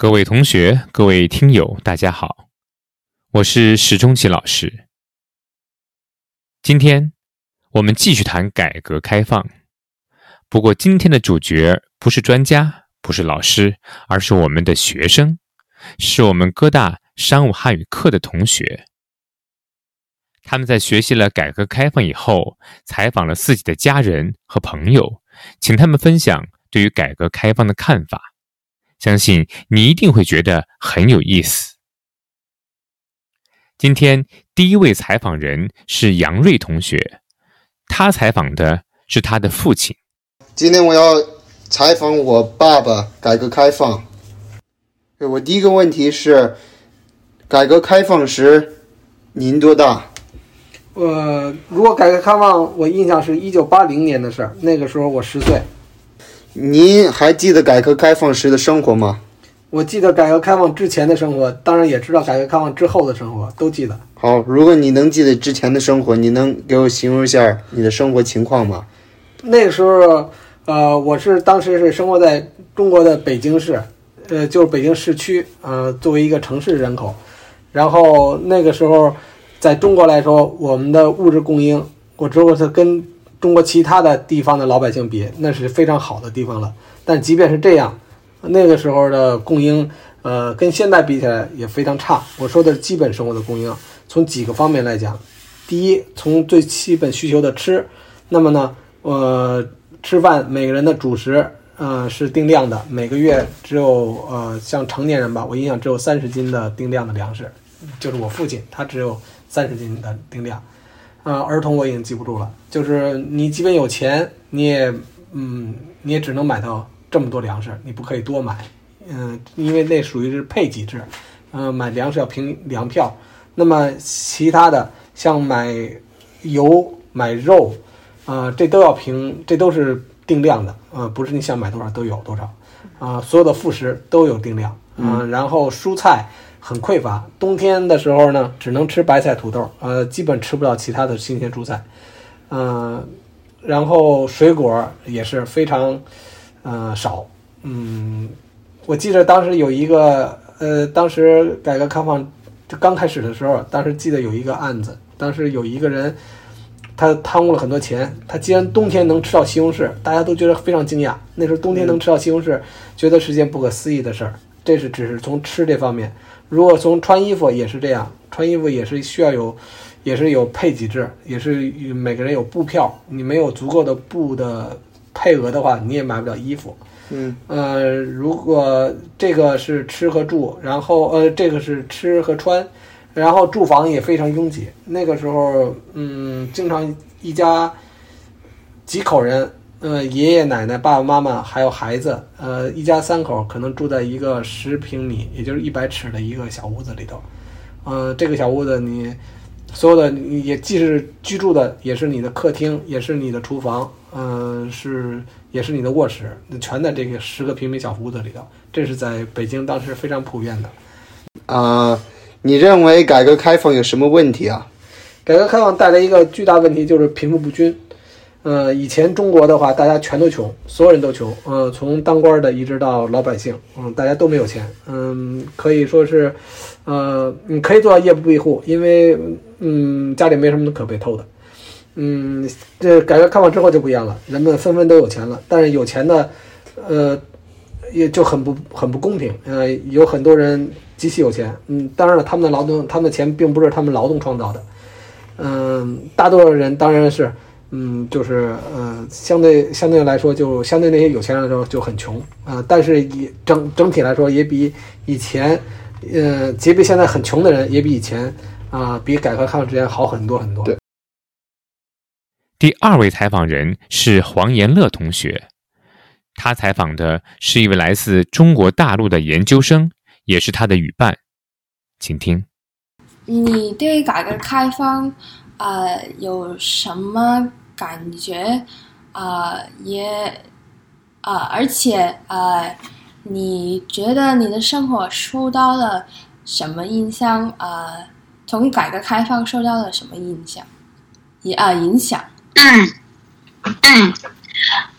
各位同学、各位听友，大家好，我是史中奇老师。今天我们继续谈改革开放，不过今天的主角不是专家，不是老师，而是我们的学生，是我们哥大商务汉语课的同学。他们在学习了改革开放以后，采访了自己的家人和朋友，请他们分享对于改革开放的看法。相信你一定会觉得很有意思。今天第一位采访人是杨瑞同学，他采访的是他的父亲。今天我要采访我爸爸。改革开放，我第一个问题是：改革开放时您多大？呃，如果改革开放，我印象是一九八零年的事儿，那个时候我十岁。您还记得改革开放时的生活吗？我记得改革开放之前的生活，当然也知道改革开放之后的生活，都记得。好，如果你能记得之前的生活，你能给我形容一下你的生活情况吗？那个时候，呃，我是当时是生活在中国的北京市，呃，就是北京市区，呃，作为一个城市人口，然后那个时候，在中国来说，我们的物质供应，我知道是跟。中国其他的地方的老百姓比，那是非常好的地方了。但即便是这样，那个时候的供应，呃，跟现在比起来也非常差。我说的是基本生活的供应，从几个方面来讲，第一，从最基本需求的吃，那么呢，呃，吃饭每个人的主食，呃，是定量的，每个月只有呃，像成年人吧，我印象只有三十斤的定量的粮食，就是我父亲，他只有三十斤的定量。啊，儿童我已经记不住了。就是你即便有钱，你也，嗯，你也只能买到这么多粮食，你不可以多买，嗯，因为那属于是配给制，嗯，买粮食要凭粮票。那么其他的像买油、买肉，啊，这都要凭，这都是定量的，呃，不是你想买多少都有多少，啊，所有的副食都有定量，嗯，然后蔬菜。很匮乏，冬天的时候呢，只能吃白菜、土豆，呃，基本吃不到其他的新鲜蔬菜，嗯，然后水果也是非常，呃，少，嗯，我记得当时有一个，呃，当时改革开放刚开始的时候，当时记得有一个案子，当时有一个人，他贪污了很多钱，他既然冬天能吃到西红柿，大家都觉得非常惊讶，那时候冬天能吃到西红柿，觉得是件不可思议的事儿，这是只是从吃这方面。如果从穿衣服也是这样，穿衣服也是需要有，也是有配给制，也是每个人有布票，你没有足够的布的配额的话，你也买不了衣服。嗯，呃，如果这个是吃和住，然后呃，这个是吃和穿，然后住房也非常拥挤。那个时候，嗯，经常一家几口人。呃，爷爷奶奶、爸爸妈妈还有孩子，呃，一家三口可能住在一个十平米，也就是一百尺的一个小屋子里头。呃，这个小屋子你所有的也既是居住的，也是你的客厅，也是你的厨房，呃，是也是你的卧室，全在这个十个平米小屋子里头。这是在北京当时非常普遍的。啊，你认为改革开放有什么问题啊？改革开放带来一个巨大问题就是贫富不均。呃，以前中国的话，大家全都穷，所有人都穷。呃，从当官的一直到老百姓，嗯，大家都没有钱。嗯，可以说是，呃，你可以做到夜不闭户，因为，嗯，家里没什么可被偷的。嗯，这改革开放之后就不一样了，人们纷纷都有钱了，但是有钱的，呃，也就很不很不公平。呃，有很多人极其有钱，嗯，当然了，他们的劳动，他们的钱并不是他们劳动创造的。嗯，大多数人当然是。嗯，就是呃，相对相对来说，就相对那些有钱人来说就很穷啊，但是也整整体来说也比以前，呃，即便现在很穷的人也比以前啊，比改革开放之前好很多很多。对。第二位采访人是黄延乐同学，他采访的是一位来自中国大陆的研究生，也是他的语伴，请听。你对改革开放呃有什么？感觉，啊，也，啊，而且，啊，你觉得你的生活受到了什么影响？啊，从改革开放受到了什么影响？影啊影响？嗯嗯，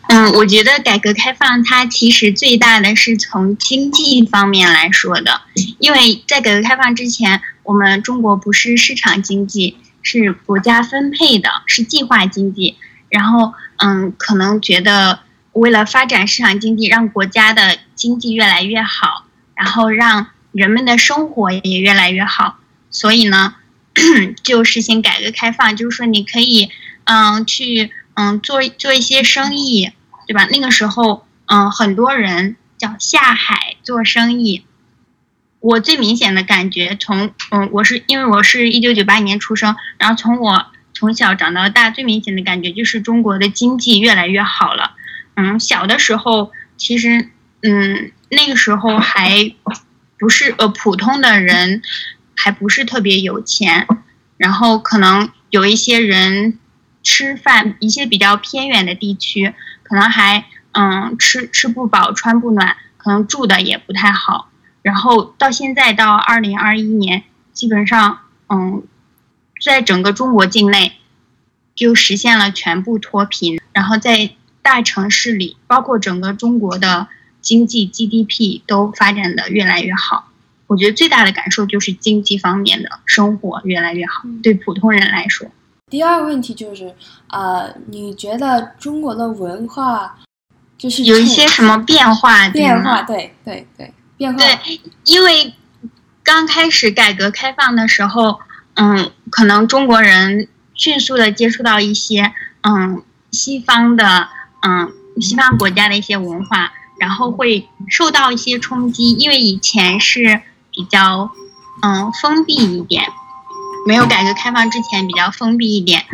嗯，我觉得改革开放它其实最大的是从经济方面来说的，因为在改革开放之前，我们中国不是市场经济，是国家分配的，是计划经济。然后，嗯，可能觉得为了发展市场经济，让国家的经济越来越好，然后让人们的生活也越来越好，所以呢，就实行改革开放，就是说你可以，嗯，去，嗯，做做一些生意。对吧？那个时候，嗯，很多人叫下海做生意。我最明显的感觉，从嗯，我是因为我是一九九八年出生，然后从我从小长到大，最明显的感觉就是中国的经济越来越好了。嗯，小的时候其实，嗯，那个时候还不是呃普通的人，还不是特别有钱，然后可能有一些人吃饭，一些比较偏远的地区。可能还嗯吃吃不饱穿不暖，可能住的也不太好。然后到现在到二零二一年，基本上嗯，在整个中国境内就实现了全部脱贫。然后在大城市里，包括整个中国的经济 GDP 都发展的越来越好。我觉得最大的感受就是经济方面的生活越来越好，对普通人来说。第二个问题就是，呃，你觉得中国的文化就是有一些什么变化？变化，对对对，变化。对，因为刚开始改革开放的时候，嗯，可能中国人迅速的接触到一些嗯西方的嗯西方国家的一些文化，然后会受到一些冲击，因为以前是比较嗯封闭一点。没有改革开放之前比较封闭一点，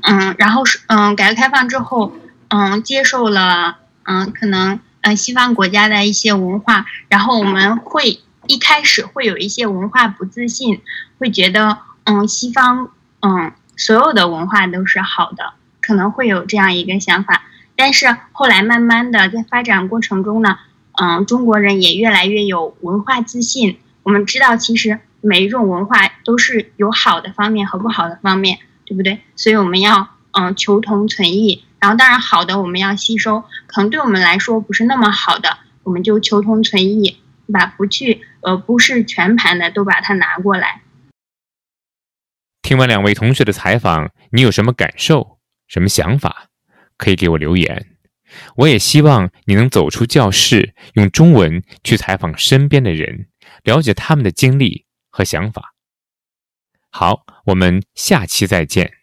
嗯，然后是嗯，改革开放之后，嗯，接受了嗯，可能嗯西方国家的一些文化，然后我们会一开始会有一些文化不自信，会觉得嗯西方嗯所有的文化都是好的，可能会有这样一个想法，但是后来慢慢的在发展过程中呢，嗯，中国人也越来越有文化自信，我们知道其实。每一种文化都是有好的方面和不好的方面，对不对？所以我们要嗯求同存异，然后当然好的我们要吸收，可能对我们来说不是那么好的，我们就求同存异，对吧？不去呃不是全盘的都把它拿过来。听完两位同学的采访，你有什么感受、什么想法？可以给我留言。我也希望你能走出教室，用中文去采访身边的人，了解他们的经历。和想法。好，我们下期再见。